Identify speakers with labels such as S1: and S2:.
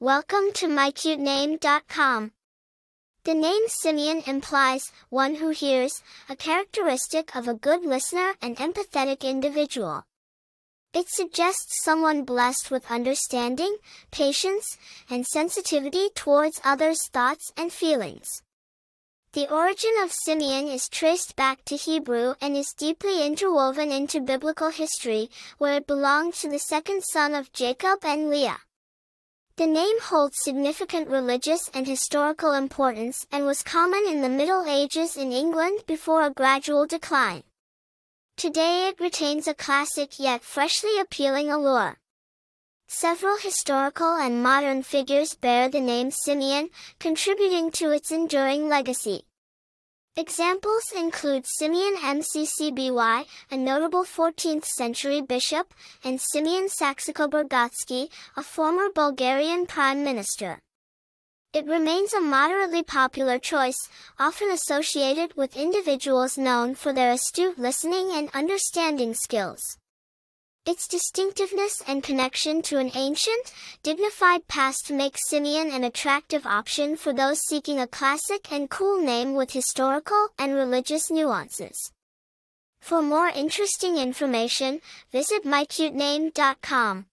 S1: Welcome to mycutename.com. The name Simeon implies one who hears, a characteristic of a good listener and empathetic individual. It suggests someone blessed with understanding, patience, and sensitivity towards others' thoughts and feelings. The origin of Simeon is traced back to Hebrew and is deeply interwoven into biblical history, where it belonged to the second son of Jacob and Leah. The name holds significant religious and historical importance and was common in the Middle Ages in England before a gradual decline. Today it retains a classic yet freshly appealing allure. Several historical and modern figures bear the name Simeon, contributing to its enduring legacy. Examples include Simeon Mccby, a notable 14th-century bishop, and Simeon Sakskoburggotski, a former Bulgarian prime minister. It remains a moderately popular choice, often associated with individuals known for their astute listening and understanding skills. Its distinctiveness and connection to an ancient, dignified past make Simeon an attractive option for those seeking a classic and cool name with historical and religious nuances. For more interesting information, visit mycutename.com.